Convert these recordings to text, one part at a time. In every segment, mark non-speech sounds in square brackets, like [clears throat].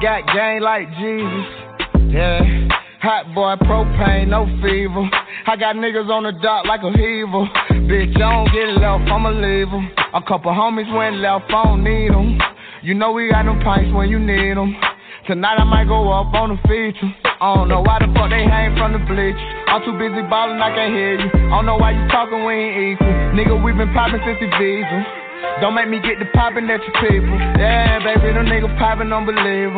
got game like Jesus. Yeah. Hot boy, propane, no fever. I got niggas on the dock like a heaver. Bitch, I don't get left, I'ma leave em. A couple homies went left, I don't need them. You know we got them pints when you need them. Tonight I might go up on the feature. I don't know why the fuck they hang from the bleachers. I'm too busy ballin', I can't hear you. I don't know why you talking, we ain't equal. Nigga, we been poppin' since the visa. Don't make me get the poppin' at your people. Yeah, baby, them niggas poppin', don't believe.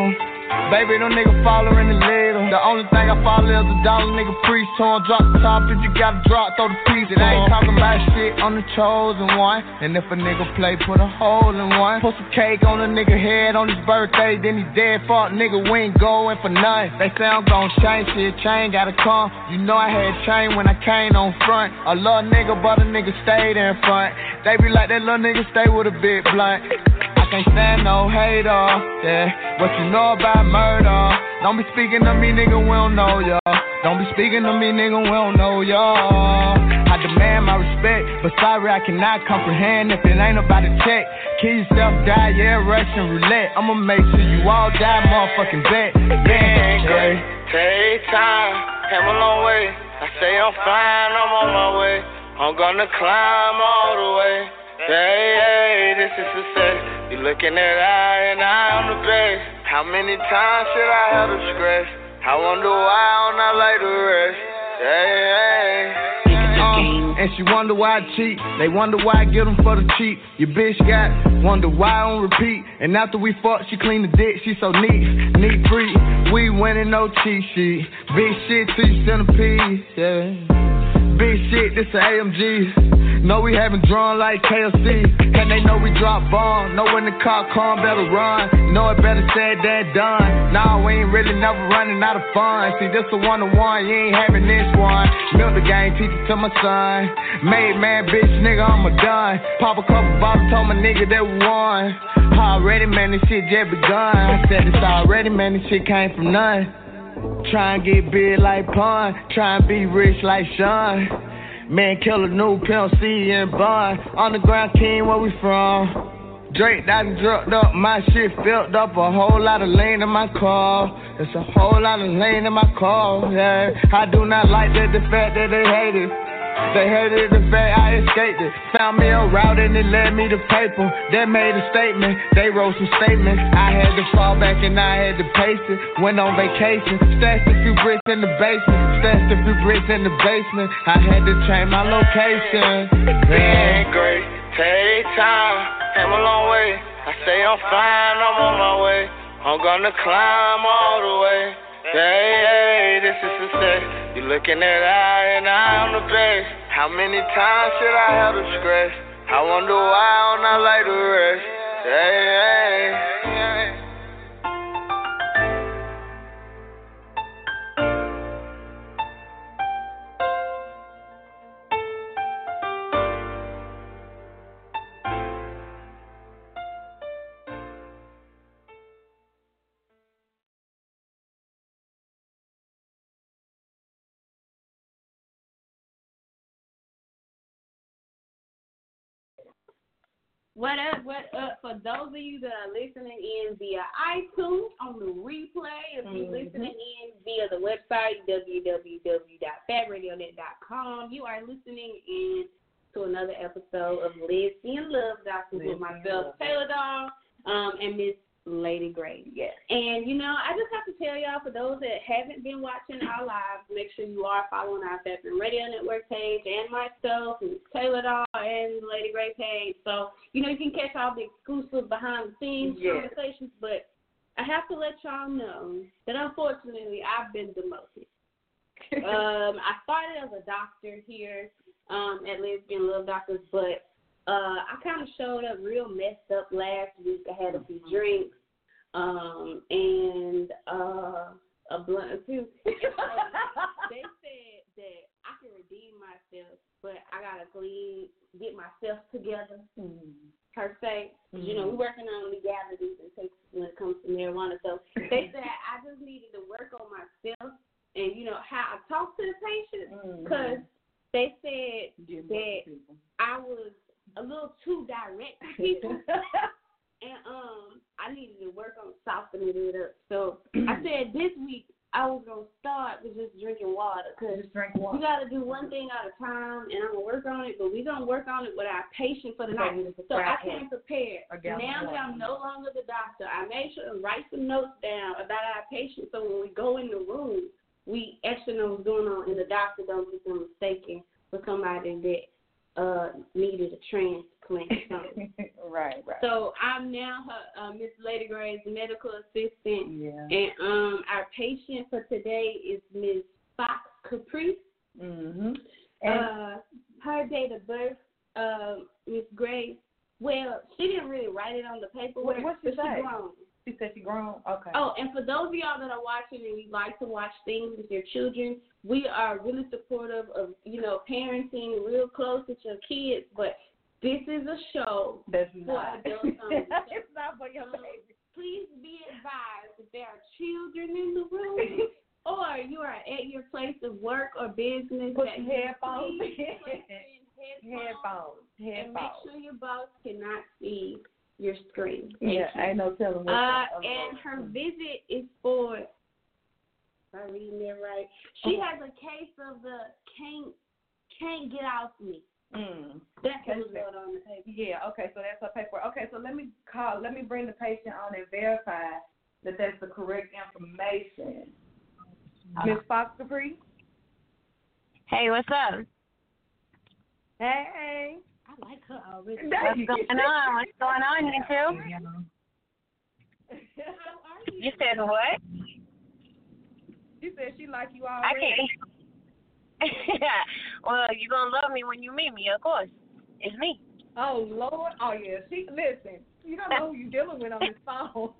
Baby, them niggas followin' the leader. The only thing I follow is a dollar nigga priest torn. Drop the top if you gotta drop, throw the piece. It ain't talking about shit on the chosen one. And if a nigga play, put a hole in one. Put some cake on a nigga head on his birthday, then he dead. Fuck nigga, we ain't going for nothing. They say I'm gon' change shit, chain gotta come. You know I had chain when I came on front. A little nigga, but a nigga stayed in front. They be like that little nigga stay with a big blunt. I can't stand no hater, yeah. What you know about murder? Don't be speaking to me, nigga, we don't know y'all. Don't be speaking to me, nigga, we don't know y'all. I demand my respect, but sorry, I cannot comprehend if it ain't about a check. Kill yourself, die, yeah, Russian roulette. I'ma make sure you all die, motherfucking bet. Been great, take time, came a long way. I say I'm fine, I'm on my way. I'm gonna climb all the way. Hey, hey, this is the success. You looking at I and I on the best. How many times should I have to stress? I wonder why I'm not like the rest. Hey, hey. Uh, and she wonder why I cheat. They wonder why I get them for the cheap. Your bitch got wonder why on repeat. And after we fuck, she clean the dick. She so neat, neat free. We winning no cheat sheet. Big shit to your centipede. Yeah. Big shit, this a AMG. Know we having drawn like KFC. Can they know we drop bomb. Know when the car come, better run. Know it better said than done. Nah, we ain't really never running out of fun. See, this a one to one, you ain't having this one. Milk the game, teach it to my son. Made man, bitch, nigga, I'm a done. Pop a couple bottles, told my nigga that we won. Already, man, this shit just begun. I said it's already, man, this shit came from none. Try and get big like Pun. Try and be rich like Sean. Man, kill a new Pimp C and Bun. Underground king, where we from? Drake done drugged up, my shit filled up. A whole lot of lane in my car. It's a whole lot of lane in my car. Yeah, I do not like that the fact that they hate it. They hated the fact I escaped it. Found me a route and it led me to paper. They made a statement. They wrote some statements. I had to fall back and I had to pace it. Went on vacation. Stashed a few bricks in the basement. Stashed a few bricks in the basement. I had to change my location. Being great, take time, came a long way. I say I'm fine, I'm on my way. I'm gonna climb all the way. Hey, hey, this is success. You're looking at I and I on the best. How many times should I have to stress? I wonder why I'm not like the rest. Hey, hey. What up, what up? For those of you that are listening in via iTunes on the replay, if you're Mhm. listening in via the website www.fatradionet.com, you are listening in to another episode of Lesbian Love Doctors with myself. Taylor Doll, um, and Miss Lady Grae. Yes. And you know, I just have to tell y'all, for those that haven't been watching our lives, make sure you are following our Fashion Radio Network page and myself, and Taylor Doll and Lady Grae page. So you know you can catch all the exclusive behind the scenes Yes. conversations. But I have to let y'all know that unfortunately I've been demoted. [laughs] um, I started as a doctor here um, at Lesbian Love Doctors, but uh, I kind of showed up real messed up last week. I had a few drinks um, and uh, a blunt two. [laughs] they said that I can redeem myself, but I gotta clean, get myself together. Mm-hmm. Per se, mm-hmm. you know, we're working on legalities and things when it comes to marijuana. So they said [laughs] I just needed to work on myself and you know how I talk to the patient because mm-hmm. they said that I was a little too direct to people. [laughs] and um I needed to work on softening it up. So [clears throat] I said this week I was gonna start with just drinking water because drink water. You gotta do one thing at a time, and I'm gonna work on it. But we gonna work on it with our patient for the night, so I came prepared. Now that I'm no longer the doctor, I made sure to write some notes down about our patient, so when we go in the room, we actually know what's going on, and the doctor don't get them mistaken for somebody that uh needed a transplant [laughs] right, right. So I'm now her uh, Miss Lady Grae's medical assistant. Yeah. And um our patient for today is Miss Fox Caprice. Mm-hmm. Uh her date of birth, uh, Miss Grae. Well, she didn't really write it on the paperwork. What, what's but she grown. She said she grown. Okay. Oh, and for those of y'all that are watching and you like to watch things with your children, we are really supportive of you know parenting real close with your kids. But this is a show that's for not. adults [laughs] it's not for your baby. Please be advised if there are children in the room. [laughs] or you are at your place of work or business Put that some headphones. headphones, [laughs] headphones. Headphones. And make sure your boss cannot see your screen. yeah, I ain't no telling what. Uh, and her visit is for. If I'm reading it right. She uh-huh. has a case of the can't can't get off me. Mm. That's what was on the paper. Yeah. Okay. So that's her paper. Okay. So let me call. Let me bring the patient on and verify that that's the correct information. Uh, Miss Fox Capri. Hey, what's up? Hey. I like her already. What's going on? What's going on, you two? [laughs] How are you? You said what? She said she like you already. I can't. [laughs] Well, you gonna love me when you meet me, of course. It's me. Oh Lord. Oh yeah. She listen. You don't know who you dealing with on this [laughs] phone.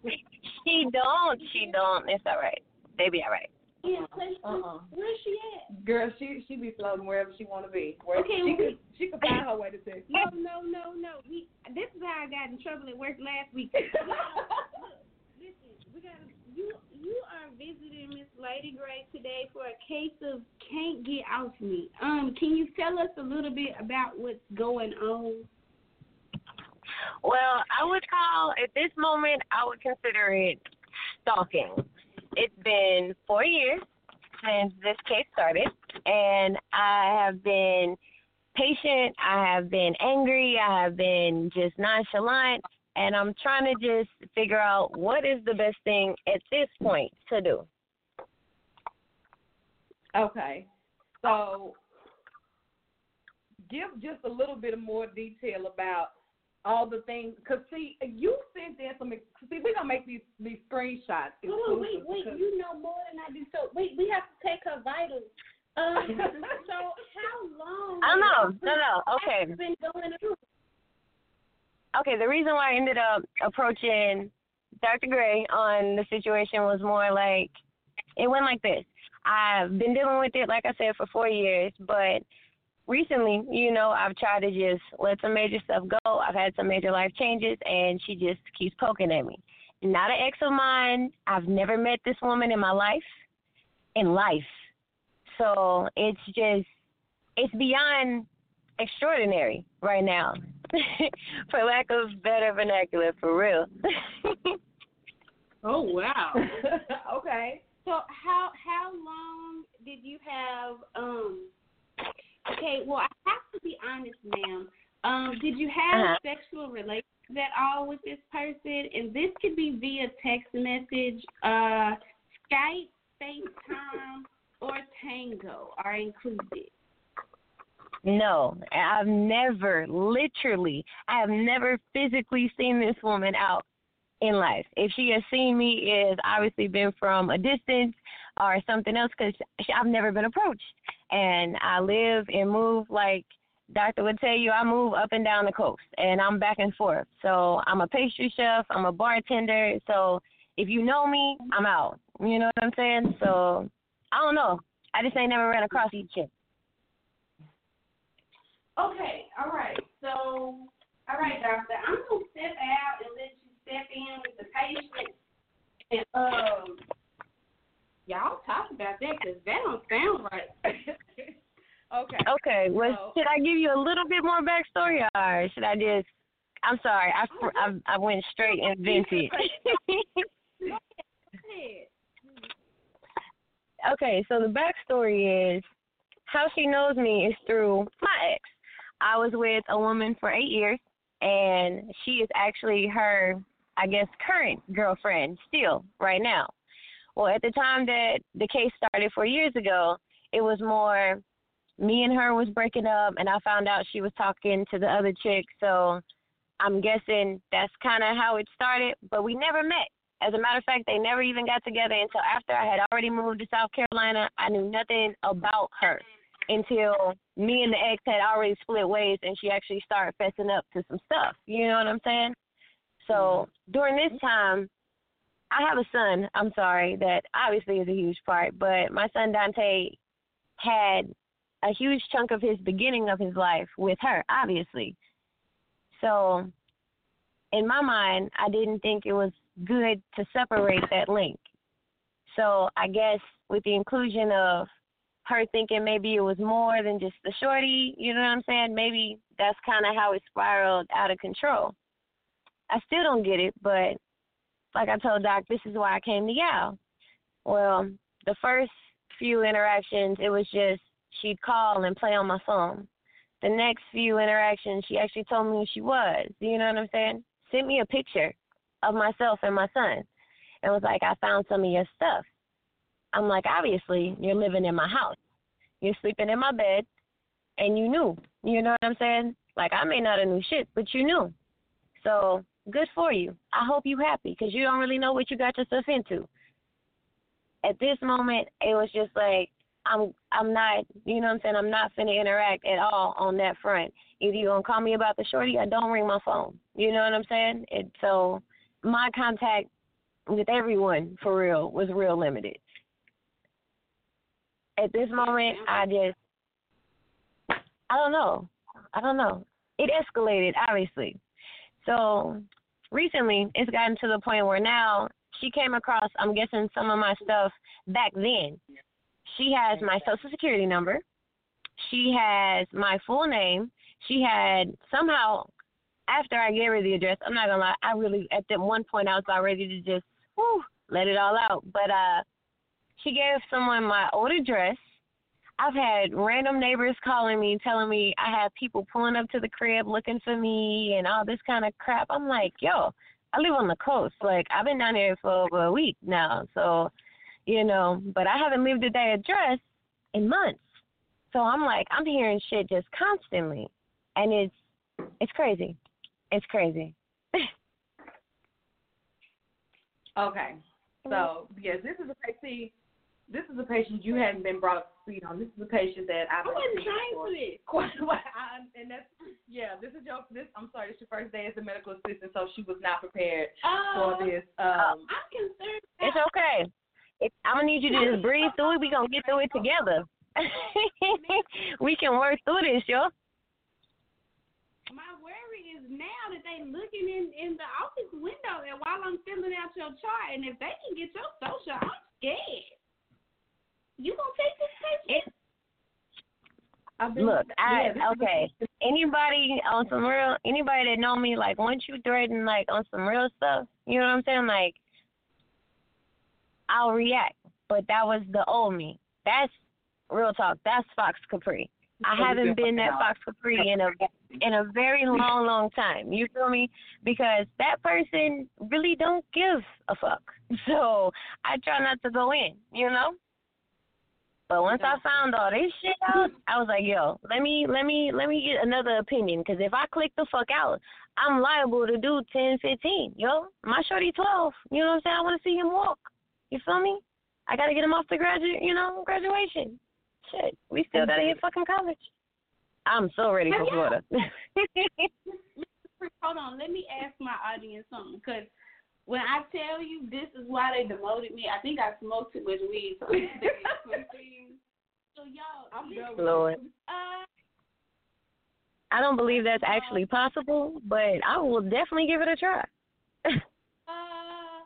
she don't. She don't. It's all right. They be all right. Yeah, uh-uh. Where's she at? Girl, she she be floating wherever she want to be. Where okay, she well, could she could find her way to Texas. No, [laughs] no, no, no. We this is how I got in trouble at work last week. Look, Listen, we got you. You are visiting Miss Lady Grae today for a case of can't get off me. Um, can you tell us a little bit about what's going on? Well, I would call at this moment. I would consider it stalking it's been four years since this case started, and I have been patient. I have been angry. I have been just nonchalant, and I'm trying to just figure out what is the best thing at this point to do. Okay, so give just a little bit more detail about all the things. Cause see, you sent in some. See, we gonna make these these screenshots. Hold on, wait, wait. You know more than I do. So wait, we have to take her vitals. Um, [laughs] so how long? I don't know. No, no. Okay. Been going through? Okay. The reason why I ended up approaching Dr. Grae on the situation was more like it went like this. I've been dealing with it, like I said, for four years, but recently, you know, I've tried to just let some major stuff go. I've had some major life changes, and she just keeps poking at me. Not an ex of mine. I've never met this woman in my life, in life. So it's just, it's beyond extraordinary right now, [laughs] for lack of better vernacular, for real. oh wow. [laughs] okay. So how how long did you have um Okay, well, I have to be honest, ma'am. Um, did you have uh-huh. sexual relations at all with this person? And this could be via text message, uh, Skype, FaceTime, or Tango are included. No, I've never, literally, I have never physically seen this woman out in life. If she has seen me, it has obviously been from a distance or something else because I've never been approached and I live and move like Doctor would tell you I move up and down the coast and I'm back and forth. So I'm a pastry chef, I'm a bartender. So if you know me, I'm out. You know what I'm saying? So I don't know. I just ain't never ran across each chick. Okay, all right. So, all right, doctor, I'm gonna step out and let step in with the patient, and um, y'all talk about that because that don't sound right. [laughs] okay. Okay, well, So- should I give you a little bit more backstory, or should I just? I'm sorry, I I, I went straight and vented. [laughs] Go okay, so the backstory is how she knows me is through my ex. I was with a woman for eight years, and she is actually her, I guess, current girlfriend still right now. Well, at the time that the case started four years ago, it was more me and her was breaking up, and I found out she was talking to the other chick. So I'm guessing that's kind of how it started, but we never met. As a matter of fact, they never even got together until after I had already moved to South Carolina. I knew nothing about her until me and the ex had already split ways and she actually started fessing up to some stuff. You know what I'm saying? So during this time, I have a son, I'm sorry, that obviously is a huge part, but my son Dante had a huge chunk of his beginning of his life with her, obviously. So in my mind, I didn't think it was good to separate that link. So I guess with the inclusion of her thinking maybe it was more than just the shorty, you know what I'm saying? Maybe that's kind of how it spiraled out of control. I still don't get it, but like I told Doc, this is why I came to Yale. Well, the first few interactions, it was just she'd call and play on my phone. The next few interactions, she actually told me who she was. You know what I'm saying? Sent me a picture of myself and my son and was like, I found some of your stuff. I'm like, obviously, you're living in my house. You're sleeping in my bed, and you knew. You know what I'm saying? Like, I may not have knew shit, but you knew. So, good for you. I hope you happy because you don't really know what you got yourself into. At this moment, it was just like, I'm I'm not, you know what I'm saying? I'm not finna interact at all on that front. Either you gonna call me about the shorty or don't ring my phone. You know what I'm saying? It, so my contact with everyone for real was real limited. At this moment, I just, I don't know. I don't know. It escalated, obviously. So recently, it's gotten to the point where now she came across, I'm guessing, some of my stuff back then. She has my social security number. She has my full name. She had somehow, after I gave her the address, I'm not gonna lie, I really at that one point I was about ready to just whew, let it all out. But uh she gave someone my old address. I've had random neighbors calling me, telling me I have people pulling up to the crib looking for me and all this kind of crap. I'm like, yo, I live on the coast. Like I've been down here for over a week now, so you know, but I haven't lived at that address in months. So I'm like, I'm hearing shit just constantly, and it's it's crazy. It's crazy. [laughs] Okay. So yes, this is a patient. This is a patient you hadn't been brought up to speed on. This is a patient that I've I wasn't been seeing trained for this. quite a while. And that's yeah. This is your this. I'm sorry. It's your first day as a medical assistant, so she was not prepared Oh, for this. Um, I'm concerned. It's okay. It, I'm gonna need you to just breathe through it. We gonna get through it together. [laughs] we can work through this, yo. My worry is now that they looking in in the office window and while I'm filling out your chart, and if they can get your social, I'm scared. You gonna take this patient? I've been, Look, I yeah, this is a okay. Anybody on some real, anybody that know me, like once you threaten like on some real stuff, you know what I'm saying? Like, I'll react. But that was the old me. That's real talk. That's Fox Capri. I haven't been that Fox Capri in a in a very [laughs] long, long time. You feel me? Because that person really don't give a fuck. [laughs] So I try not to go in, you know. But once I found all this shit out, I was like, yo, let me let me let me get another opinion. Because if I click the fuck out, I'm liable to do ten, fifteen. Yo, my shorty twelve. You know what I'm saying? I want to see him walk. You feel me? I gotta get him off the graduate, you know, graduation. Shit, we still gotta hit fucking college. I'm so ready for Florida. [laughs] [laughs] Hold on, let me ask my audience something. Because when I tell you this is why they demoted me, I think I smoked too much weed. [laughs] So, so y'all, I'm this- done with Lord. uh, I don't believe that's actually possible, but I will definitely give it a try. uh,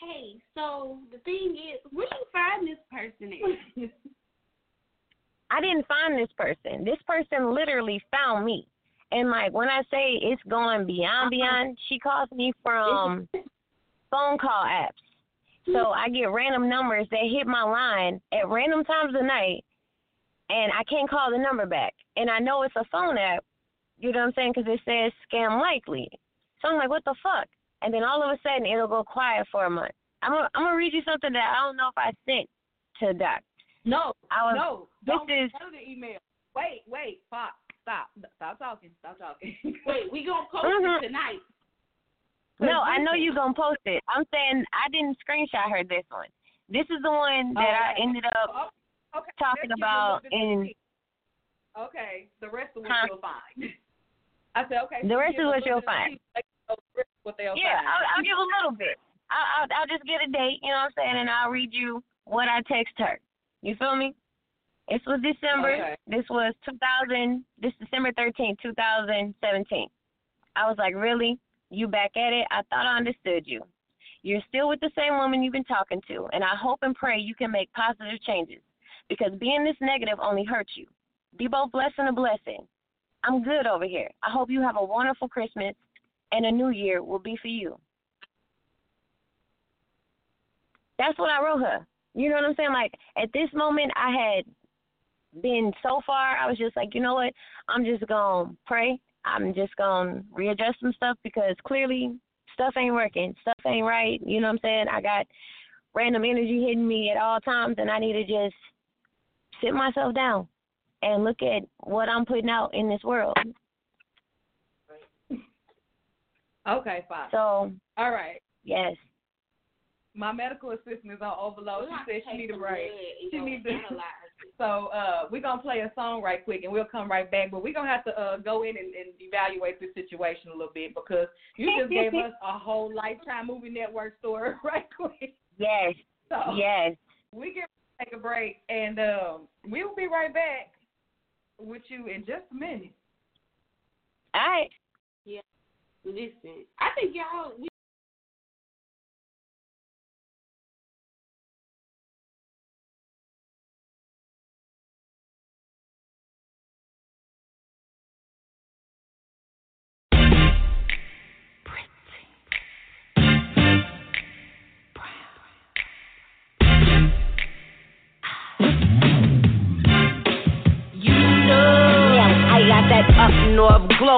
hey, so the thing is, where you find this person at? I didn't find this person. This person literally found me. And like when I say it's going beyond beyond, she calls me from phone call apps. So I get random numbers that hit my line at random times of night, and I can't call the number back. And I know it's a phone app, you know what I'm saying? Because it says scam likely. So I'm like, what the fuck? And then all of a sudden it'll go quiet for a month. I'm gonna I'm gonna read you something that I don't know if I sent to Doc. No, I was, no, this don't is go to the email. Wait, wait, Fox, stop, stop talking, stop talking. Wait, we gonna [laughs] post Mhm. it tonight. No, I know you're gonna post it. I'm saying I didn't screenshot her this one. This is the one that oh, I Okay. ended up Oh, okay, talking let's give it a little about in- Okay, the rest of what Huh? you'll find. [laughs] I said okay. The so rest of what you'll find. like, the rest of What they'll Yeah, find. I'll, I'll give a little bit. I'll, I'll I'll just get a date, you know what I'm saying, and I'll read you what I text her. You feel me? This was December. Okay. This was 2000. This December 13th, 2017. I was like, really? You back at it? I thought I understood you. You're still with the same woman you've been talking to, and I hope and pray you can make positive changes because being this negative only hurts you. Be both blessed and a blessing. I'm good over here. I hope you have a wonderful Christmas and a new year will be for you. That's what I wrote her. You know what I'm saying? Like at this moment I had been so far, I was just like, you know what? I'm just gonna pray. I'm just gonna readjust some stuff because clearly stuff ain't working. Stuff ain't right. You know what I'm saying? I got random energy hitting me at all times and I need to just sit myself down and look at what I'm putting out in this world. Okay, fine. So All right. yes. My medical assistant is on overload. She said she need a break. She go need to-. So uh, we're gonna play a song right quick, and we'll come right back. But we're gonna have to uh, go in and, and evaluate this situation a little bit because you just gave us a whole lifetime movie network story [laughs] right quick. Yes. So Yes. we get take a break, and um, we'll be right back with you in just a minute. All right. Yeah. Listen, I think y'all. We,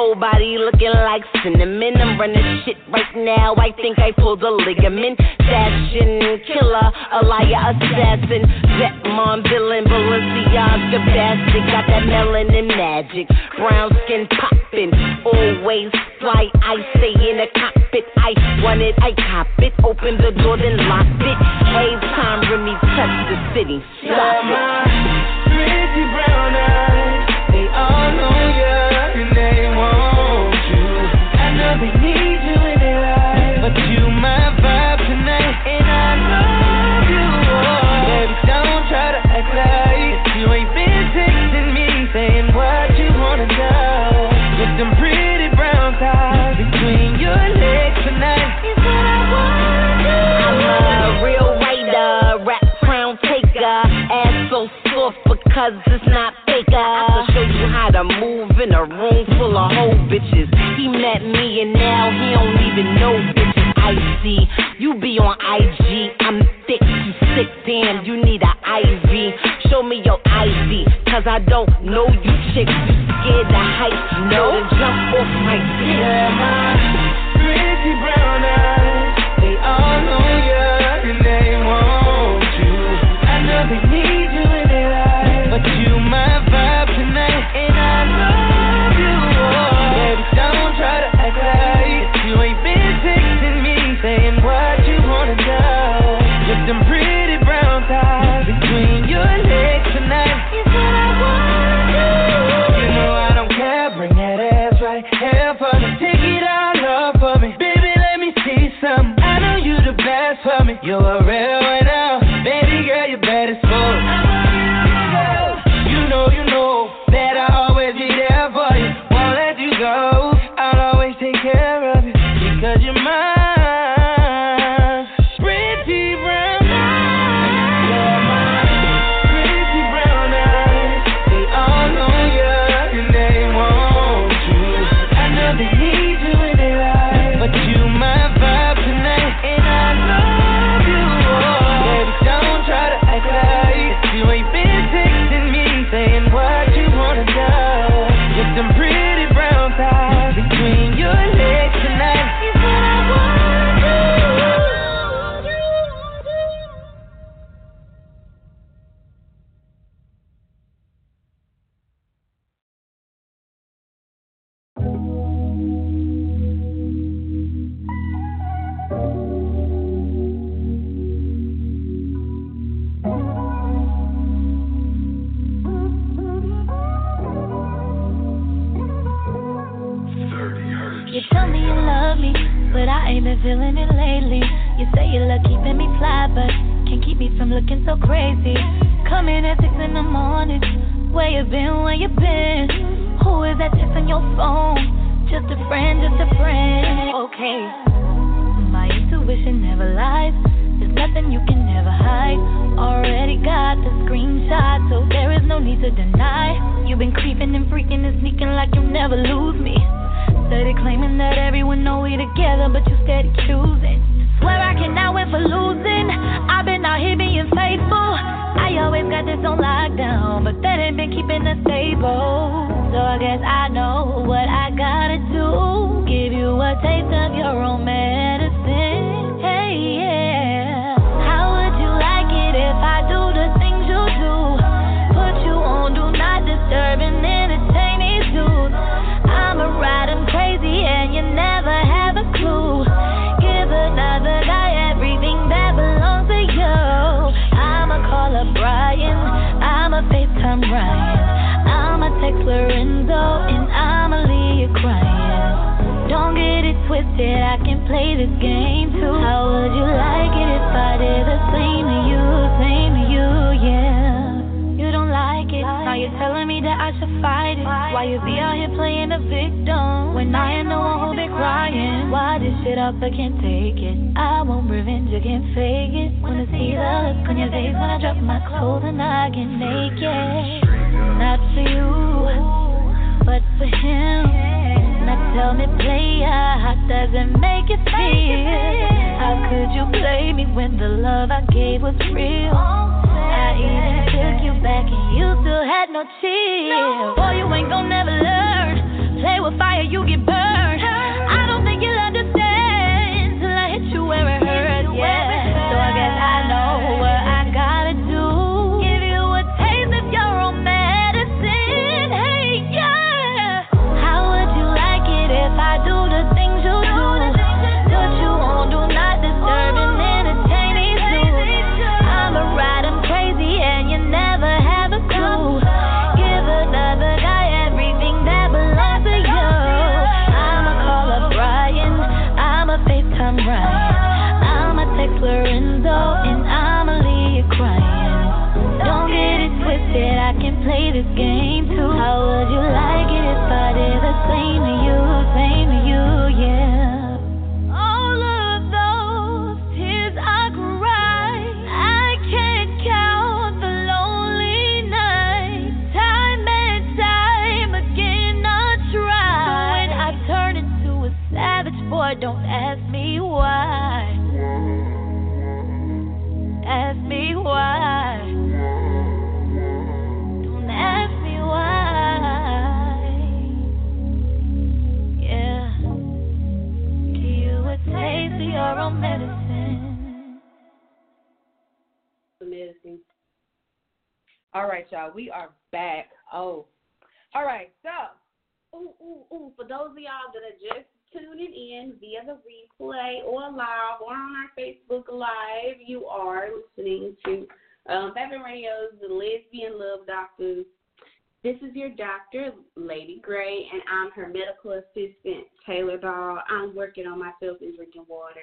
glow body looking like cinnamon. I'm running shit right now. I think I pulled a ligament. Fashion killer, a liar, assassin, vet mom, villain, Balenciaga bastard. Got that melanin magic, brown skin popping. Always fly, I stay in the cockpit. I want it, I cop it. Open the door, then lock it. Every time Remy touch the city, stop it. Twisted, I can play this game too. How would you like it if I did the same to you, same to you, yeah? You don't like it, now you're telling me that I should fight it. Why you be out here playing the victim when I am the one who be crying? Why this shit up, I can't take it. I want revenge, I can't fake it. Wanna see the look on your face when I drop my clothes and I get naked. Not for you, but for him. Tell me, player, how does it make you feel? How could you play me when the love I gave was real? I even took you back and you still had no chill. Boy, you ain't gon' never learn. Play with fire, you get burned. Y'all. We are back. Oh. All right. So, Ooh, ooh, ooh. For those of y'all that are just tuning in via the replay or live or on our Facebook Live, you are listening to um, Fabian Radio's The Lesbian Love Doctors. This is your doctor, Lady Grae, and I'm her medical assistant, Taylor Doll. I'm working on myself and drinking water.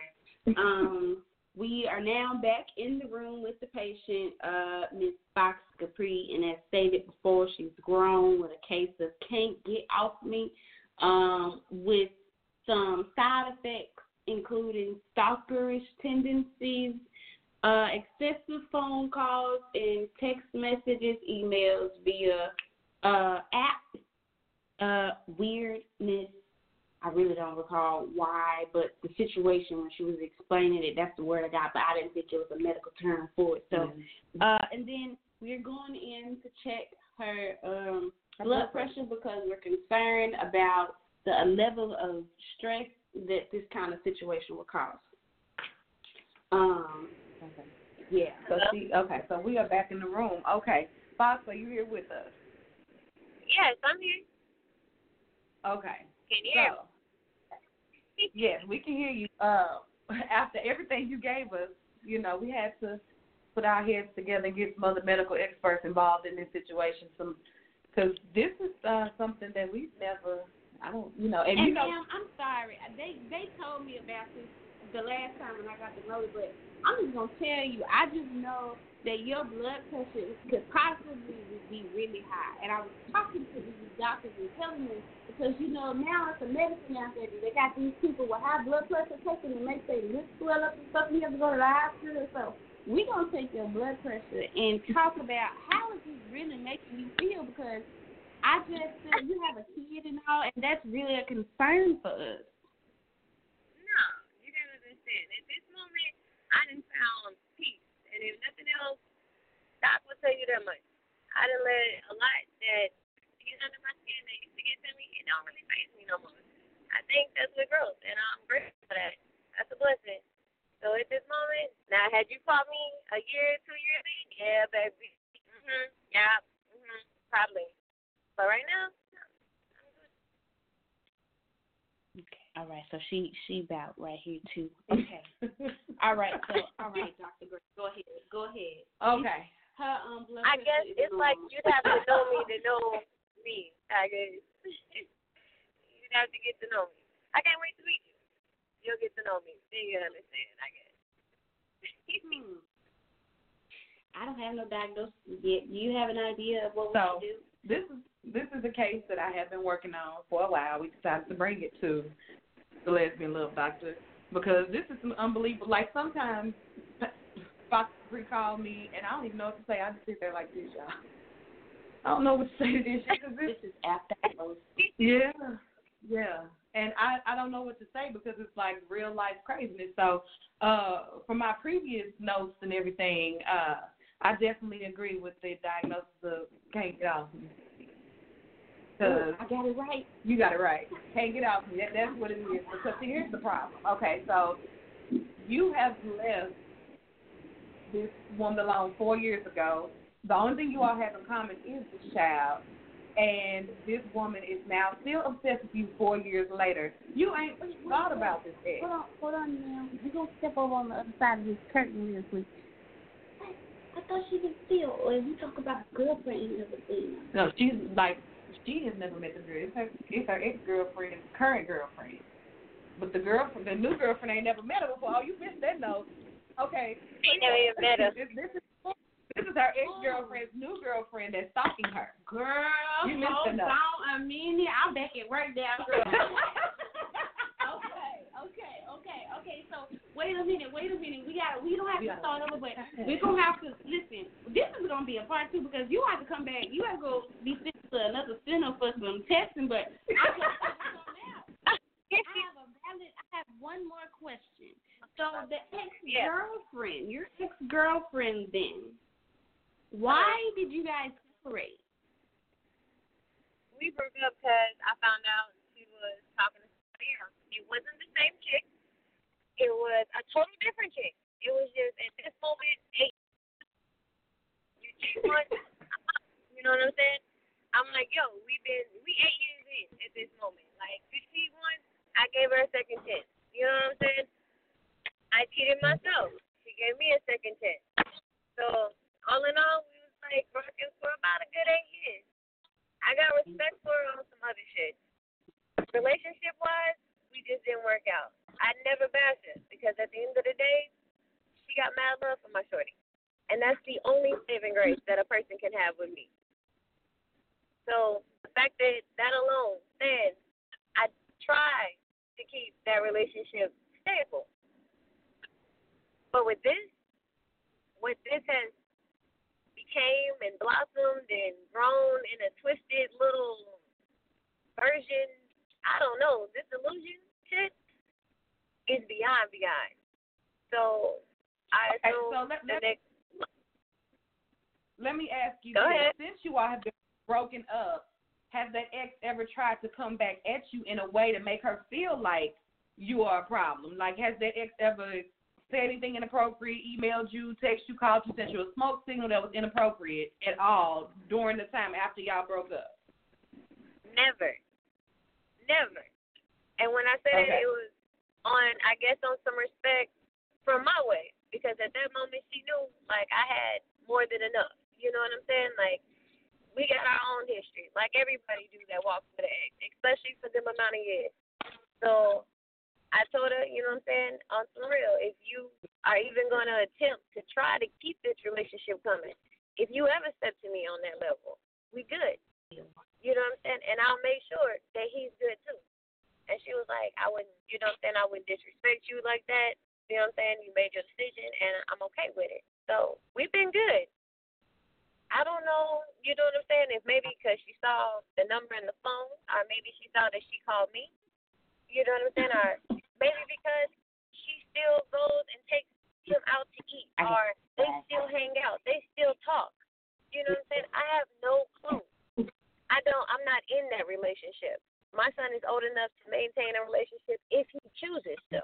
Um, we are now back in the room with the patient, uh, Miss Fox Capri, and as stated before, she's grown with a case of can't get off me, um, with some side effects including stalkerish tendencies, uh, excessive phone calls and text messages, emails via uh, app, uh, weirdness. I really don't recall why, but the situation when she was explaining it, that's the word I got, but I didn't think it was a medical term for it. So, uh, and then we're going in to check her um, blood pressure because we're concerned about the level of stress that this kind of situation will cause. Um, okay. yeah. So she. Okay. So we are back in the room. Okay. Fox, are you here with us? Yes, I'm here. Okay. Can you So, yes, we can hear you. Uh, [laughs] after everything you gave us, you know, we had to put our heads together and get some other medical experts involved in this situation. Some, because this is uh, something that we've never. I don't, you know, and, And you know, ma'am, I'm sorry. They they told me about this the last time when I got to know it, but I'm just gonna tell you, I just know that your blood pressure could possibly be really high. And I was talking to these doctors and telling them because you know now it's a medicine out there. They got these people with high blood pressure taking it makes their lips swell up and stuff. And you have to go to the hospital. So we gonna take your blood pressure and talk about how is this really making you feel because I just feel you have a kid and all, and that's really a concern for us. No, you gotta understand. At this moment, I done found peace, and if nothing else, Doc will tell you that much. I done let a lot that get under my skin that used to get to me, it don't really face me no more. I think that's what growth, and I'm grateful for that. That's a blessing. So at this moment, now had you called me a year, two years yeah, baby, mhm, yeah, mhm, probably. But right now, Okay. All right. So she she about right here too. Okay. all right. So [laughs] all right, Doctor Grae, go ahead. Go ahead. Okay. Her um blood I guess is it's like you'd have to know me to know me. I guess [laughs] you'd have to get to know me. I can't wait to meet you. You'll get to know me. Then you understand. I guess. [laughs] Hmm. I don't have no diagnosis yet. Do you have an idea of what we So- should do? This is this is a case that I have been working on for a while. We decided to bring it to the lesbian love doctor because this is unbelievable. Like sometimes Fox call me and I don't even know what to say. I just sit there like this, y'all. I don't know what to say to this this This is after. Yeah, yeah. And I I don't know what to say because it's like real life craziness. So, uh, from my previous notes and everything, uh, I definitely agree with the diagnosis of can't get off. Cause I got it right. you got it right. Can't get off me. That, that's what it is. Because see, here's the problem. Okay, so you have left this woman alone four years ago. The only thing you all have in common is this child. And this woman is now still obsessed with you four years later. You ain't thought about this ex. Hold on, hold on, now. We're gonna step over on the other side of this curtain real quick. I thought she was still, or we talk about girlfriend and everything. No, she's like she has never met the girl. It's her it's her ex girlfriend's current girlfriend. But the girlfriend the new girlfriend ain't never met her before. Oh, you missed that note. Okay. Ain't never even met her. This, this is this is her ex girlfriend's new girlfriend that's stalking her. Girl, You missed hold the note. on a minute. I'm back at work now, girl. [laughs] okay, okay, okay, okay. So wait a minute, wait a minute. We got to we don't have to start over, but we're gonna have to listen. This is gonna be a part two because you have to come back. You have to go be sent to another center for some testing. But I'm just now. I have a valid. I have one more question. So the ex girlfriend, your ex girlfriend, then, why uh-huh. did you guys separate? we broke up because I found out she was talking to somebody else. It wasn't the same chick. It was a total different chick. It was just at this moment, hey, you once, [laughs] you know what I'm saying? I'm like, yo, we've been we eight years in at this moment. Like, cheat once, I gave her a second chance. You know what I'm saying? I cheated myself. She gave me a second chance. So all in all, we was like working for about a good eight years. I got respect for her on some other shit. Relationship wise, we just didn't work out. I never bashed her because at the end of the day, she got mad love for my shorty. And that's the only saving grace that a with me. So the fact that that alone said I try to keep that relationship stable. But with this, what this has became and blossomed and grown in a twisted little version, I don't know, this illusion shit is beyond beyond. So I Okay, assume so let- the let- next Let me ask you Go this. ahead. Since you all have been broken up, has that ex ever tried to come back at you in a way to make her feel like you are a problem? Like, has that ex ever said anything inappropriate, emailed you, texted you, called you, sent you a smoke signal that was inappropriate at all during the time after y'all broke up? Never. Never. And when I said Okay. it, it was on, I guess, on some respect from my way. Because at that moment, she knew, like, I had more than enough. You know what I'm saying? Like, we got our own history, like everybody do that walks with an ex, especially for them amount of years. So I told her, you know what I'm saying, on some real, if you are even going to attempt to try to keep this relationship coming, if you ever step to me on that level, we good. You know what I'm saying? And I'll make sure that he's good too. And she was like, I wouldn't, you know what I'm saying? I wouldn't disrespect you like that. You know what I'm saying? You made your decision, and I'm okay with it. So we've been good. I don't know, you know what I'm saying? If maybe because she saw the number in the phone, or maybe she saw that she called me. You know what I'm saying? Or maybe because she still goes and takes him out to eat, or they still hang out, they still talk. You know what I'm saying? I have no clue. [laughs] I don't. I'm not in that relationship. My son is old enough to maintain a relationship if he chooses to.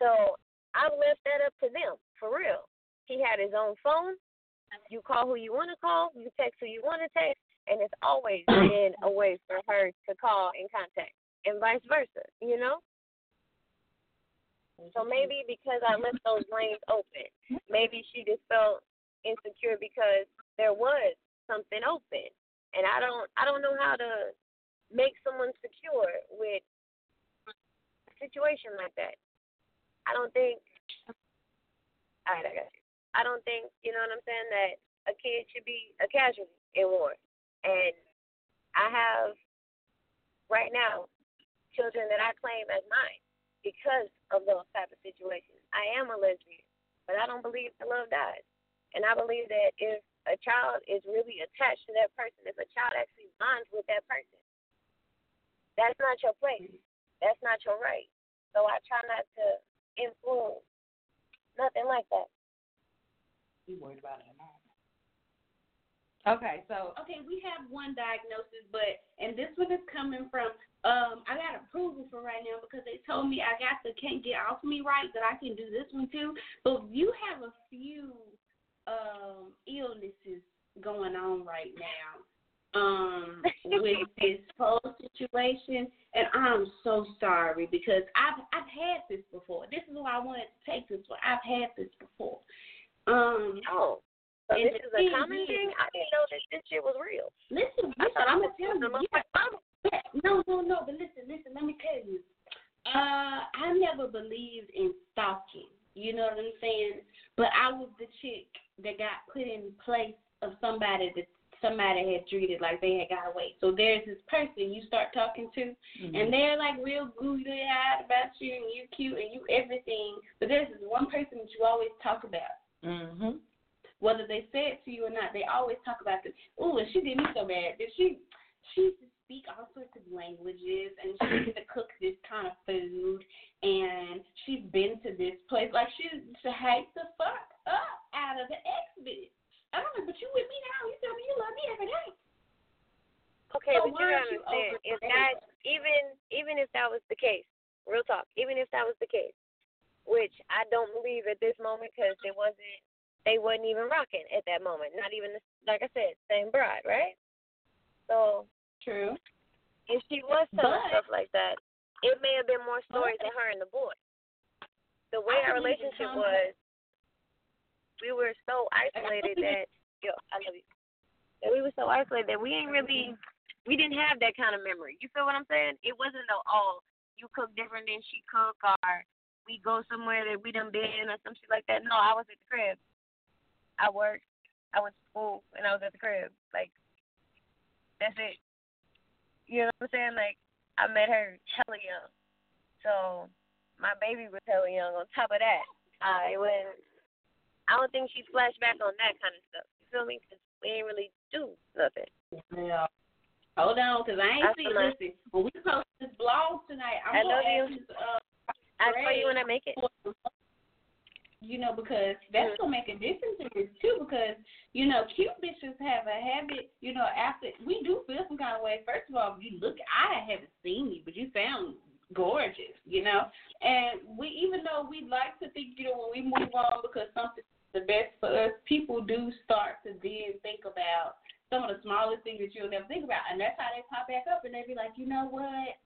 So I left that up to them, for real. He had his own phone. You call who you want to call, you text who you want to text, and it's always been a way for her to call and contact, and vice versa, you know? So I left those lanes open, maybe she just felt insecure because there was something open. And I don't I don't know how to make someone secure with a situation like that. I don't think. All right, I got you. I don't think you know what I'm saying that a kid should be a casualty in war, and I have right now children that I claim as mine because of those type of situations. I am a lesbian, but I don't believe that love dies, and I believe that if a child is really attached to that person, if a child actually bonds with that person, that's not your place. That's not your right. So I try not to influence nothing like that. You worried about it. Okay, so Okay, we have one diagnosis, but and this one is coming from um I got approval for right now because they told me I got the can't get off me right that I can do this one too. But you have a few um illnesses going on right now um [laughs] with this whole situation and I'm so sorry because I've I've had this before. This is why I wanted to take this one. I've had this before. Um Oh. So this is a common thing? I didn't know that this shit was real. listen, I listen thought I'm gonna tell you. Yeah, no, no, no, but listen, listen, let me tell you. Uh I never believed in stalking. You know what I'm saying? But I was the chick that got put in place of somebody that somebody had treated like they had got away. So there's this person you start talking to and they're like real googly eyed about you and you cute and you everything. But there's this one person that you always talk about. Mhm. Whether they say it to you or not, they always talk about this. Ooh, and she did me so bad. Did she she used to speak all sorts of languages and she used to cook this kind of food and she's been to this place. Like she to hate the fuck up out of the ex bitch. I don't know, but you with me now. You tell me you love me every day. Okay, So but you gotta you understand, if that even even if that was the case, real talk, even if that was the case, which I don't believe at this moment because it wasn't they wasn't even rocking at that moment. Not even the, like I said, same bride, right? So True. if she was telling But- stuff like that, it may have been more stories than her and the boy. The way I our relationship was, we were so isolated that [laughs] yo, I love you. That we were so isolated that we ain't really, we didn't have that kind of memory. You feel what I'm saying? It wasn't no oh, you cook different than she cook, or we go somewhere that we done been or some shit like that. No, I was at the crib. I worked, I went to school, and I was at the crib. Like that's it. You know what I'm saying? Like I met her hella young, so my baby was hella young. On top of that, I went. I don't think she flashed back on that kind of stuff. You feel me? 'Cause we ain't really do nothing. Yeah. Hold on, because I ain't That's see. Listen, when we post this blog tonight, I'm I gonna love you. this, uh, I'll tell you when I make it. You know, because that's Mhm. gonna make a difference in this too. Because you know, cute bitches have a habit. You know, after we do feel some kind of way. First of all, you look. I haven't seen you, but you sound gorgeous. You know, and we even though we like to think, you know, when we move on because something's the best for us, people do start to then think about some of the smallest things that you'll never think about, and that's how they pop back up, and they be like, you know what?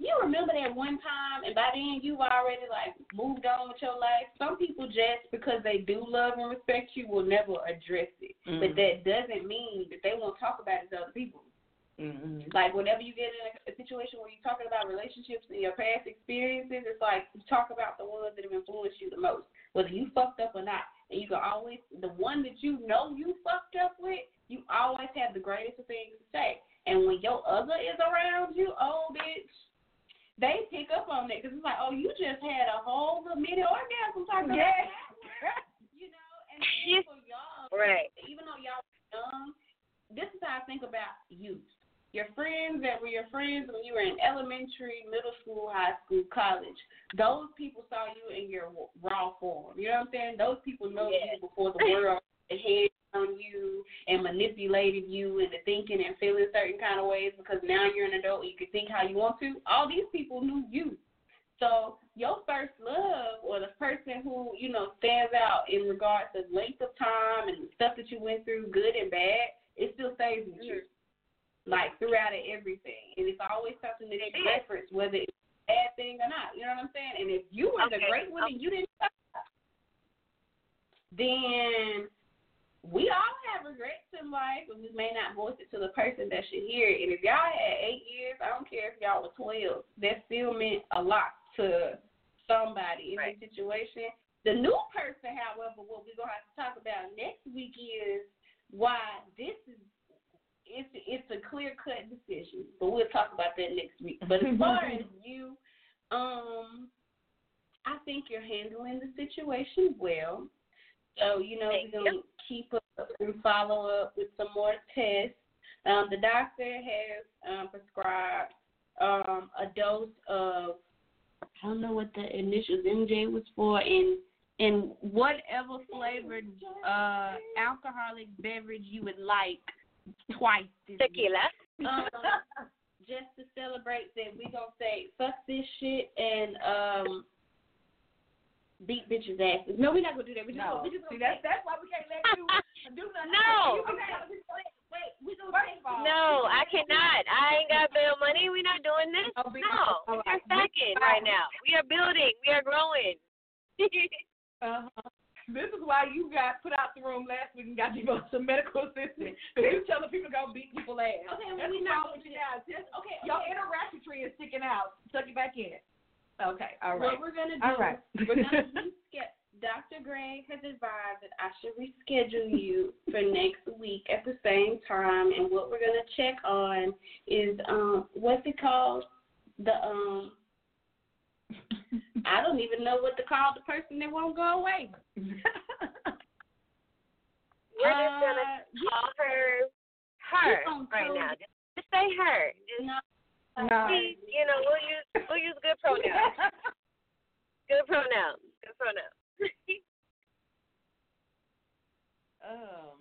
You remember that one time, and by then you've already like moved on with your life. Some people just because they do love and respect you will never address it, but Mhm. that doesn't mean that they won't talk about it to other people. Mm-hmm. Like whenever you get in a, a situation where you're talking about relationships and your past experiences, it's like you talk about the ones that have influenced you the most, whether you fucked up or not. And you can always the one that you know you fucked up with, you always have the greatest of things to say. And when your other is around you, oh bitch, they pick up on that because it's like, oh, you just had a whole mini orgasm talking Yeah. about that. You know, and [laughs] for y'all, Right. even though y'all were young, this is how I think about youth. Your friends that were your friends when you were in elementary, middle school, high school, college. Those people saw you in your raw form. You know what I'm saying? Those people know you before the world [laughs] had on you and manipulated you into thinking and feeling certain kind of ways because now you're an adult and you can think how you want to. All these people knew you. So your first love or the person who, you know, stands out in regards to length of time and stuff that you went through, good and bad, it still stays with you. Like throughout everything. And it's always something that they reference, whether it's a bad thing or not. You know what I'm saying? And if you were the great one and you didn't then we all have life, and we may not voice it to the person that should hear it. And if y'all had eight years, I don't care if y'all were twelve, that still meant a lot to somebody in Right. this situation. The new person, however, what we're gonna have to talk about next week is why this is it's it's a clear cut decision. But we'll talk about that next week. [laughs] But as far as you, um I think you're handling the situation well. So, you know, Thank we're gonna keep up and follow up with some more tests. Um, the doctor has um, prescribed um, a dose of I don't know what the initials MJ was for and and whatever flavored uh alcoholic beverage you would like twice this. Tequila. Um, just to celebrate that we gonna say fuck this shit and um beat bitches asses. No, we're not gonna do that. We just No. gonna, we just See, gonna that's that's why we can't let you [laughs] do nothing. No. Wait, we gonna First say all, No, I cannot. I ain't got bail money. We're not doing this. Oh, No, all we right. are stacking right now. We are building. We are growing. [laughs] Uh-huh. This is why you got put out the room last week and got you [laughs] some medical assistance because you telling people to go beat people ass. Okay, well, That's we what's not wrong with gonna you guys. Just, Okay, your okay. interrogatory is sticking out. Tuck it back in. Okay, all right. What we're gonna do? All right. we're gonna [laughs] reschedule Dr. Greg has advised that I should reschedule you for next week at the same time and what we're gonna check on is um what's it called? The um I don't even know what to call the person that won't go away. We're just gonna Uh, call her her you gonna right call- now. Just, just say her. Just No. No. she, you know, we'll use we'll use good pronouns. [laughs] Good pronouns. Good pronouns. [laughs] um,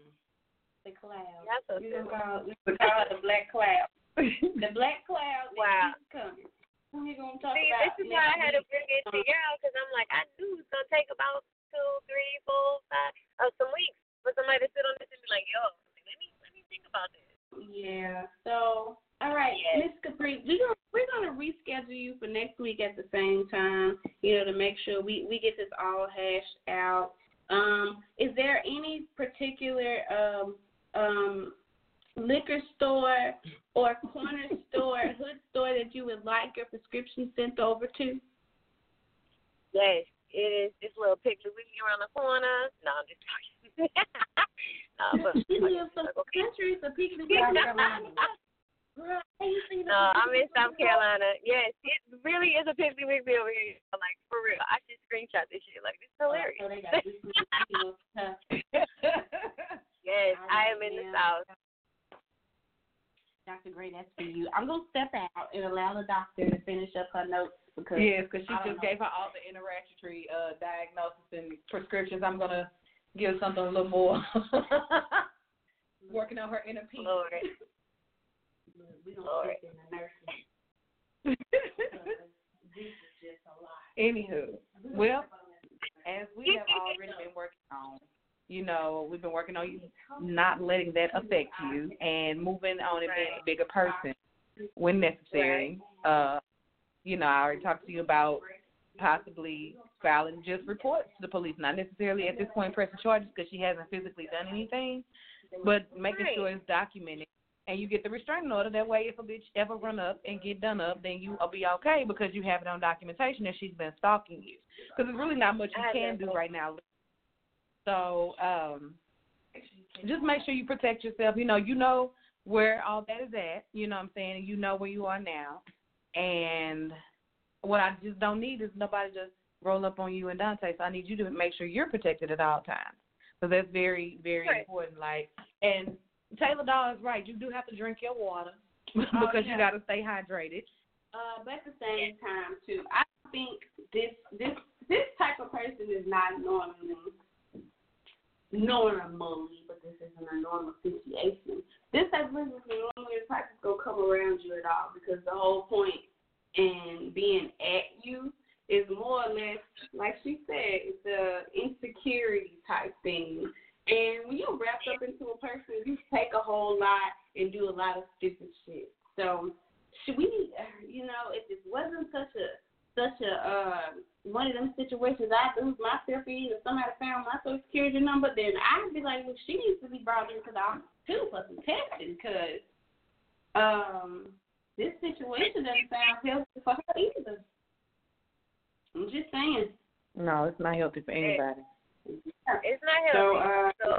The cloud. That's so We're silly. call, we're call it the black cloud. [laughs] The black cloud Wow. is coming. Who we gonna talk See, about? this is why I had to bring it to y'all because I'm like, I knew it was gonna take about two, three, four, five, oh, some weeks for somebody to sit on this and be like, yo, let me let me think about this. Yeah. So, all right, Yes. Miss Capri, we gonna we're gonna reschedule you for next week at the same time. You know, to make sure we we get this all hashed out. Um, is there any particular um um liquor store or corner [laughs] store, hood store that you would like your prescription sent over to? Yes, it is this little picture we see around the corner. No, I'm just talking. [laughs] no, but [laughs] She lives some okay. country, so people No, I'm in South Carolina. Yes, it really is a Piggly Wiggly over here. I'm like, for real. I should screenshot this shit. Like, this is hilarious. So they got this little stuff. yes, All I am in the. South. Dr. Grae, that's for you. I'm gonna step out and allow the doctor to finish up her notes because yes, because she just know. gave her all the interrogatory uh, diagnosis and prescriptions. I'm gonna give something a little more. [laughs] Working on her inner peace. [laughs] Lord. we don't Lord. stick in the nursing. This is just a lot. Anywho, well, as we have already been working on, you know, we've been working on you not letting that affect you and moving on and being a bigger person when necessary. Uh, you know, I already talked to you about possibly filing just reports to the police, not necessarily at this point pressing charges because she hasn't physically done anything, but making sure it's documented and you get the restraining order. That way, if a bitch ever run up and get done up, then you will be okay because you have it on documentation that she's been stalking you. Because there's really not much you can do right now. So um, just make sure you protect yourself. You know, you know where all that is at. You know what I'm saying? You know where you are now. And what I just don't need is nobody just roll up on you and Dante. So I need you to make sure you're protected at all times. So that's very, very right. important. Like, and Taylor Doll is right. You do have to drink your water [laughs] because oh, yeah. you got to stay hydrated. Uh, but at the same time, too, I think this this this type of person is not normally normally, but this isn't a normal situation. This type of person is normally the type that's gonna come around you at all because the whole point in being at you is more or less, like she said, it's a insecurity type thing. And when you're wrapped up into a person, you take a whole lot and do a lot of stupid shit. So, should we, you know, if it wasn't such a such a uh, one of them situations I lose my selfie and somebody found my social security number, then I'd be like, well, she needs to be brought the office too for some testing because um, this situation doesn't sound healthy for her either. I'm just saying. No, it's not healthy for anybody. It's not healthy. So, uh, so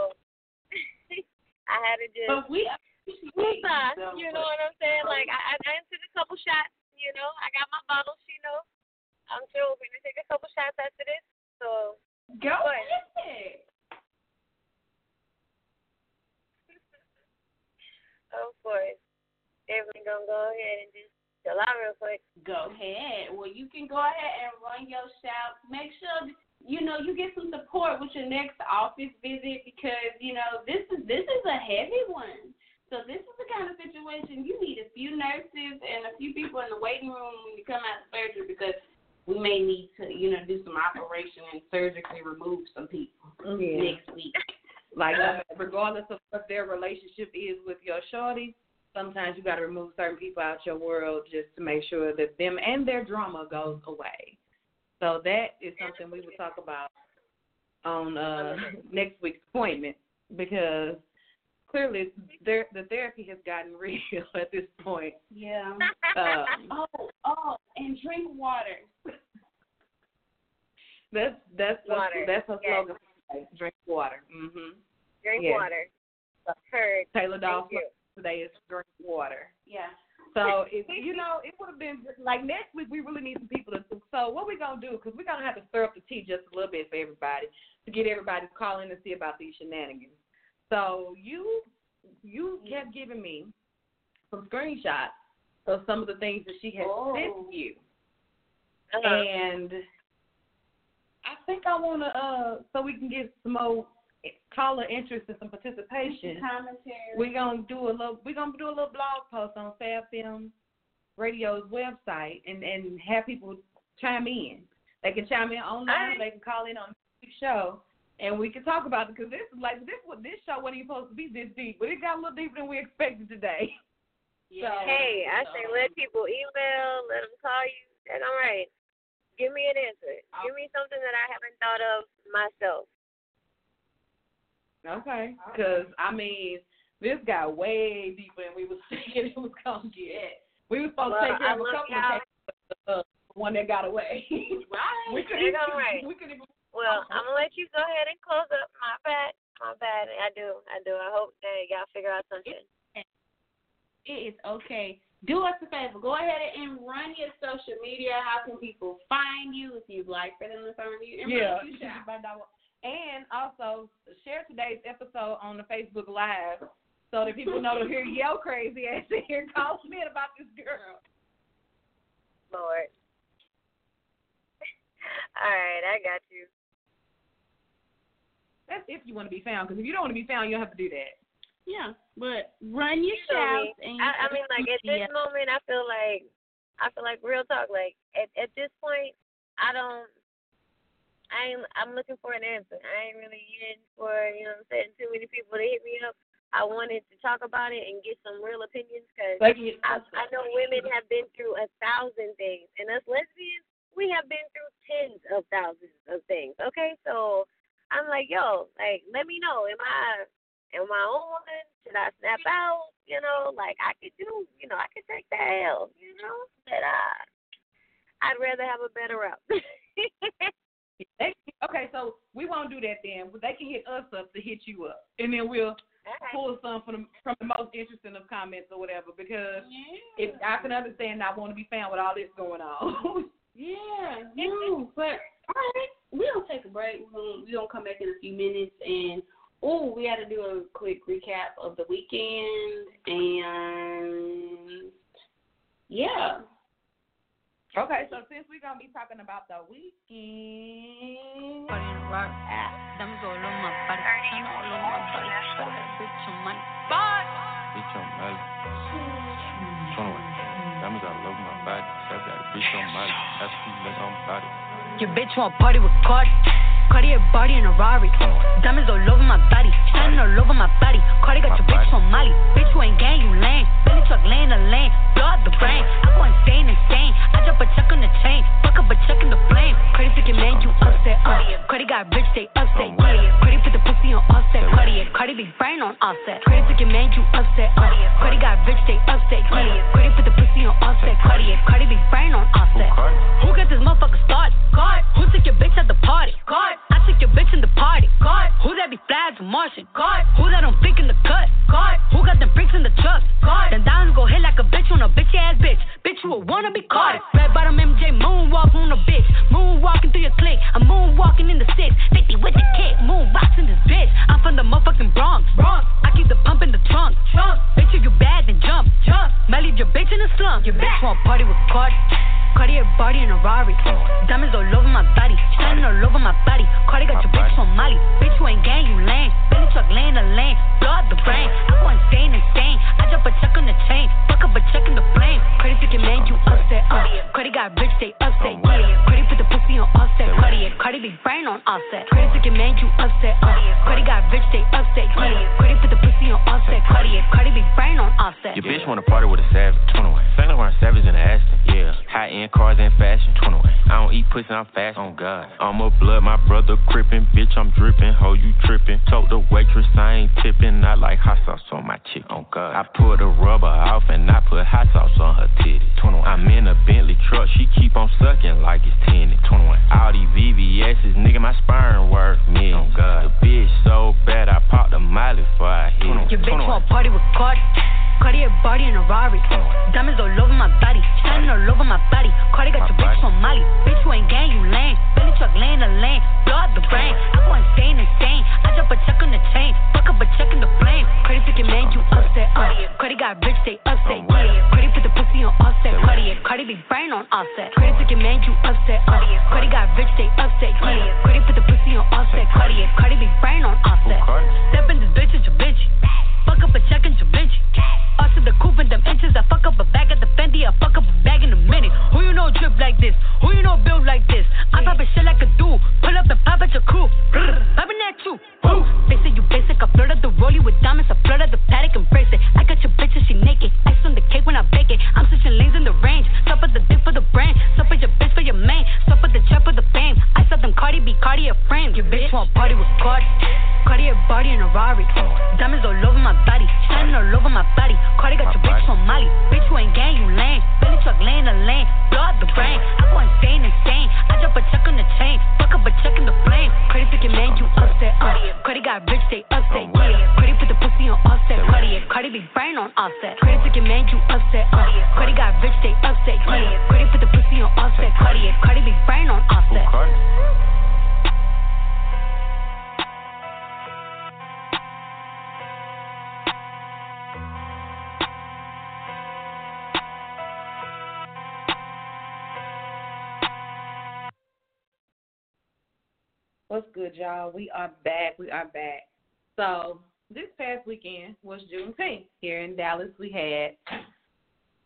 [laughs] I had to just. But we. Woosah, you know what I'm saying? Like I, I answered a couple shots. You know, I got my bottle. She know. I'm sure we're gonna take a couple shots after this. So go ahead. [laughs] of course, everyone gonna go ahead and just chill out real quick. Go ahead. Well, you can go ahead and run your shouts. Make sure you know you get some support with your next office visit because you know this is this is a heavy one. So this is the kind of situation you need a few nurses and a few people in the waiting room when you come out of surgery because we may need to, you know, do some operation and surgically remove some people yeah. next week. Like uh, regardless of what their relationship is with your shorty, sometimes you got to remove certain people out your world just to make sure that them and their drama goes away. So that is something we will talk about on uh, [laughs] next week's appointment because clearly there, the therapy has gotten [laughs] real at this point. Yeah. Um, [laughs] oh, oh, and drink water. That's that's water. A, that's a slogan. Yes. Drink water. Mhm. Drink yes. water. Heard. Taylor Doll today is drink water. Yeah. So [laughs] if you know, it would have been like next week. We really need some people to. So what we gonna do? Because we're gonna have to stir up the tea just a little bit for everybody to get everybody to call in and see about these shenanigans. So you you kept giving me some screenshots of some of the things that she had oh. sent you, uh-huh. and I think I want to uh so we can get some more caller interest and some participation. Commentary. We're gonna do a little. We're gonna do a little blog post on Fab Film Radio's website and and have people chime in. They can chime in online. Right. They can call in on the show and we can talk about it because this is like this what this show wasn't even supposed to be this deep, but it got a little deeper than we expected today. [laughs] Yeah. So, hey, I say let people email, let them call you. That's all right. Give me an answer. Give me something that I haven't thought of myself. Okay, because I mean, this got way deeper than we was [laughs] thinking it was gonna get. We were supposed well, to take care of a couple of cases, uh, one that got away. [laughs] right. we couldn't. Right. We couldn't well, I'm gonna let you go ahead and close up. My bad. My bad. I do. I do. I hope that y'all figure out something. It is okay. Do us a favor. Go ahead and run your social media. How can people find you if you'd like for them to find you? And yeah. And also share today's episode on the Facebook Live so that people know to hear your [laughs] crazy ass in here call me about this girl. Lord. [laughs] All right, I got you. That's if you want to be found. Because if you don't want to be found, you don't have to do that. Yeah, but run your shouts. And I, I mean, like at this moment, I feel like I feel like real talk. Like at at this point, I don't. I ain't. I'm looking for an answer. I ain't really in for you know. what I'm saying too many people to hit me up. I wanted to talk about it and get some real opinions because I, I know women have been through a thousand things, and us lesbians, we have been through tens of thousands of things. Okay, so I'm like, yo, like, let me know. Am I am I on? Should I snap out? you know, like I could do, you know, I could take the L, you know, but uh, I'd rather have a better route. [laughs] They, okay, so we won't do that then. They can hit us up to hit you up, and then we'll pull some from the, from the most interesting of comments or whatever. Because Yeah. if I can understand not want to be found with all this going on. [laughs] Yeah, no, but all right, we don't take a break. We gonna we gonna come back in a few minutes, and oh, we got to do a quick recap of the weekend, and yeah, okay, so since we're gonna be talking about the weekend, Diamonds on my body, shine all on my body. Got that bitch on money. Bitch on Molly. 21. Diamonds all over my body. Trap got a bitch on Molly. That's who let on body. Your bitch want party with Cardi. Cardi a body in a Rari. Diamonds all over my body, shining all over my body. Cardi got your bitch on Molly. Bitch, you ain't gang, you lame. Bentley truck laying the lane, blow out the brain. I go insane, insane. I drop a check on the chain, fuck up a check in the flame. Cardi freaking man, you upset. Uh. Cardi got rich, they upset. Yeah. Cardi put the pussy on offset. Cardi, Cardi be brain on offset. Cardi freaking man, you upset. Uh. Cardi got rich, they upset. Yeah. Cardi put the pussy on offset. Cardi, Cardi be brain on offset. Who got this motherfucker started? God. Who took your bitch at the party? God. I took your bitch in the party. God. Who that be flags and Martian? God. Who that think in the cut? God. Who got them freaks in the truck? God. Then diamonds go hit like a bitch on a bitch ass bitch. Bitch, you a wanna be caught. Red bottom MJ moonwalk on a bitch. Moonwalking through your clique. I'm moonwalking in the six. 50 with the kick. Moon rocks in this bitch. I'm from the motherfucking Bronx. Bronx. I keep the pump in the trunk. Trunk. Bitch, if you bad, then jump. Jump. Might leave your bitch in the slum. Your bitch want party with Cardi. Cardi a body in a Rari. Diamonds all over my body, shining all over my body. Cardi got your bitch on Molly. Bitch, you ain't gang, you lame. Bentley truck laying the lane, blow out the brain. I go insane, insane. I drop a check on the chain, fuck up a check in the flame. Cardi freaking man, you upset. Uh. Cardi got rich, they upset. Yeah. Cardi put the pussy on offset. Cardi, Cardi be brain on offset. Cardi freaking man, you upset. Uh. Cardi got rich, they upset. Yeah. Cardi put the pussy on offset. Cardi, Cardi be brain on offset. Your bitch wanna party with a savage. 21. Saint Laurent savage in the Aston. Yeah. High end cars and fashion. 21. I don't eat pussy, I'm fast. On oh, God. I'm a blood, my brother crippin'. Bitch, What's good, y'all? We are back. We are back. So this past weekend was Juneteenth here in Dallas. We had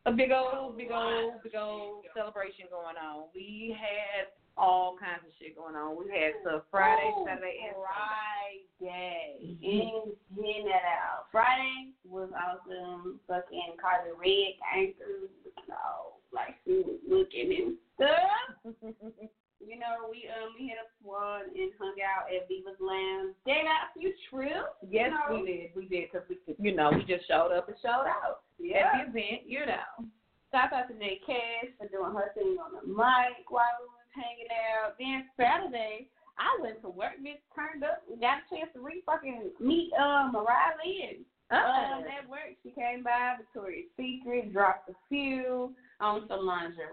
a big old, big old, big old celebration going on. We had all kinds of shit going on. We had stuff Friday, Oh, Saturday, and Friday. And hitting that out. Friday was awesome. Fucking Carter Red came through. So, like, she was looking and stuff. [laughs] You know, we um we hit up one and hung out at Viva's Lounge. Gave out a few trips. Yes, know. we did. We did because we, you know, we just showed up and showed out Yeah. at the event. You know. Shout out to Nate Cash for doing her thing on the mic while we was hanging out. Then Saturday, I went to work, bitch, turned up, and got a chance to re fucking meet um Mariah Lynn. Uh-uh. Um, at work, she came by, Victoria's Secret, dropped a few on some lingerie,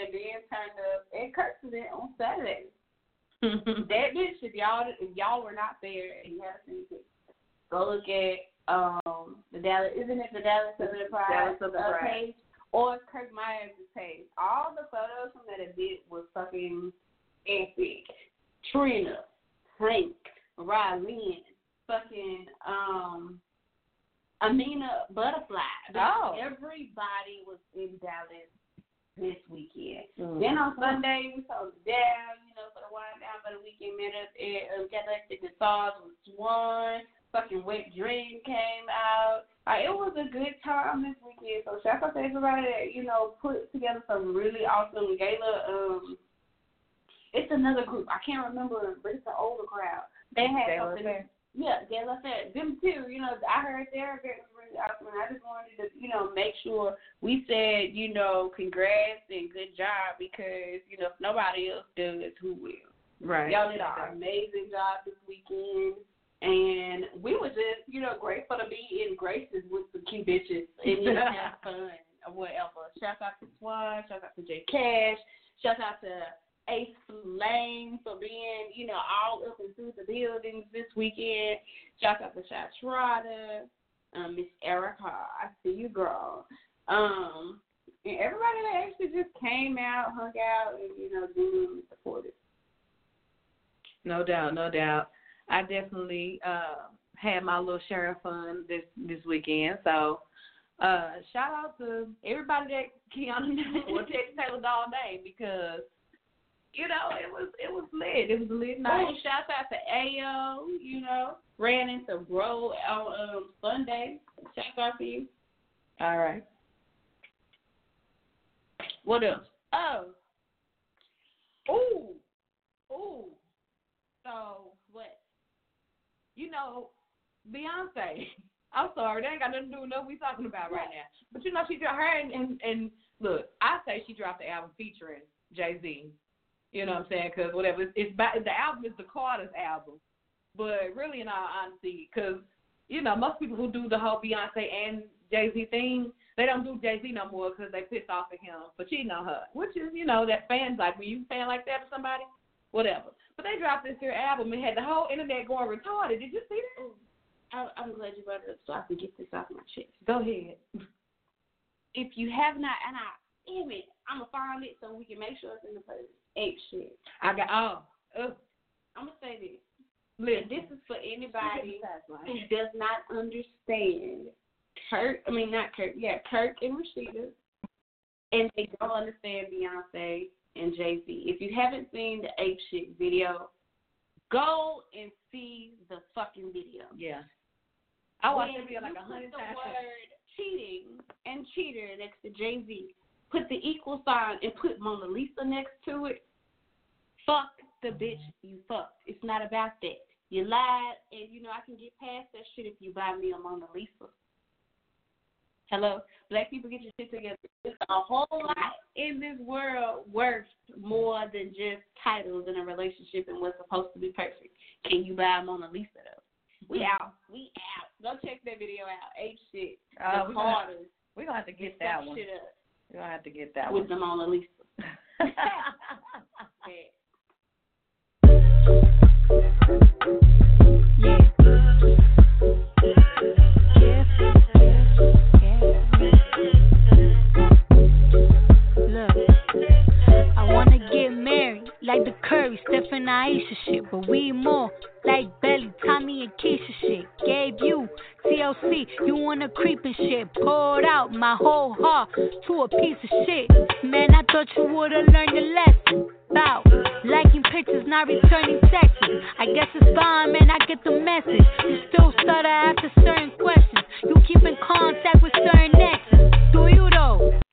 and then turned up at Kirkland on Saturday. [laughs] that bitch, if y'all if y'all were not there and you haven't seen it, go look at um the Dallas isn't it the Dallas Southern Pride Dallas Southern uh, Pride. page or Kirk Myers' page. All the photos from that event was fucking epic. Trina, Hank, Lynn, fucking um Amina Buddafly. Oh. Everybody was in Dallas this weekend. Mhm. Then on Sunday we sold down, you know, for the wind down for the weekend. Met up at um, Galactic Massage with Swan. Fucking Wet Dream came out. Uh, it was a good time this weekend. So shout out to everybody that you know put together some really awesome gala. Um, it's another group. I can't remember, but it's an older crowd. They had something. Yeah, Gala Fair. Them too. You know, I heard their event was really awesome, and I just wanted to, you know, make sure we said, you know, congrats and good job because, you know, if nobody else does, who will? Right. Y'all did an amazing job this weekend. And we were just, you know, grateful to be in graces with the cute bitches and you know, [laughs] have fun or whatever. Shout out to Swan, shout out to J Cash, shout out to Ace Lane for being, you know, all up and through the buildings this weekend. Shout out to Schroeder, um, Miss Erica, I see you, girl. Um, and everybody that actually just came out, hung out, and you know, genuinely supported. No doubt, no doubt. I definitely uh, had my little share of fun this this weekend. So uh, shout out to everybody that Keanu or Texas Taylor Doll day because you know it was it was lit. It was a lit night. Oh, shout out to Ayo, you know, ran into Bro on um, Sunday. Shout out to you. All right. What else? Oh. Ooh. Ooh. So what? You know, Beyonce. [laughs] I'm sorry, that ain't got nothing to do with what we talking about right now. But you know, she dropped her and, and and look, I say she dropped the album featuring Jay Z. You know what I'm saying? Because whatever, it's, it's by, the album is the Carter's album, but really, in all honesty, because you know most people who do the whole Beyonce and Jay Z thing, they don't do Jay Z no more because they pissed off at him for cheating on her, which is you know that fans like when you fan like that for somebody, whatever. But they dropped this here album and had the whole internet going retarded. Did you see that? Oh, I, I'm glad you brought it up so I can get this off my chest. Go ahead. If you have not, and I, damn it, I'm gonna find it so we can make sure it's in the place. Ape shit. I got oh. Ugh. I'm gonna say this. Listen. And this is for anybody who does not understand Kirk. I mean, not Kirk. Yeah, Kirk and Rasheeda, and they don't understand Beyonce and Jay Z. If you haven't seen the Ape Shit video, go and see the fucking video. Yeah. I watched When it video like a hundred times. the times. word cheating and cheater next to Jay Z. Put the equal sign and put Mona Lisa next to it. Fuck the bitch you fucked. It's not about that. You lied, and you know I can get past that shit if you buy me a Mona Lisa. Hello, black people, get your shit together. There's a whole lot in this world worth more than just titles in a relationship and what's supposed to be perfect. Can you buy a Mona Lisa though? We out. We out. Go check that video out. Ape shit. Uh, the we're gonna- Carters. We're gonna have to get Fuck that one. Shit up We're gonna have to get that with one. the Mona Lisa. [laughs] [laughs] Look, like the Curry, Steph and Ayesha shit. But we more like Belly, Tommy, and Keisha shit. Gave you TLC, you wanna creep and shit. Poured out my whole heart to a piece of shit. Man, I thought you would've learned your lesson. About liking pictures, not returning texts. I guess it's fine, man, I get the message. You still stutter after certain questions. You keep in contact with certain exes. Do you though?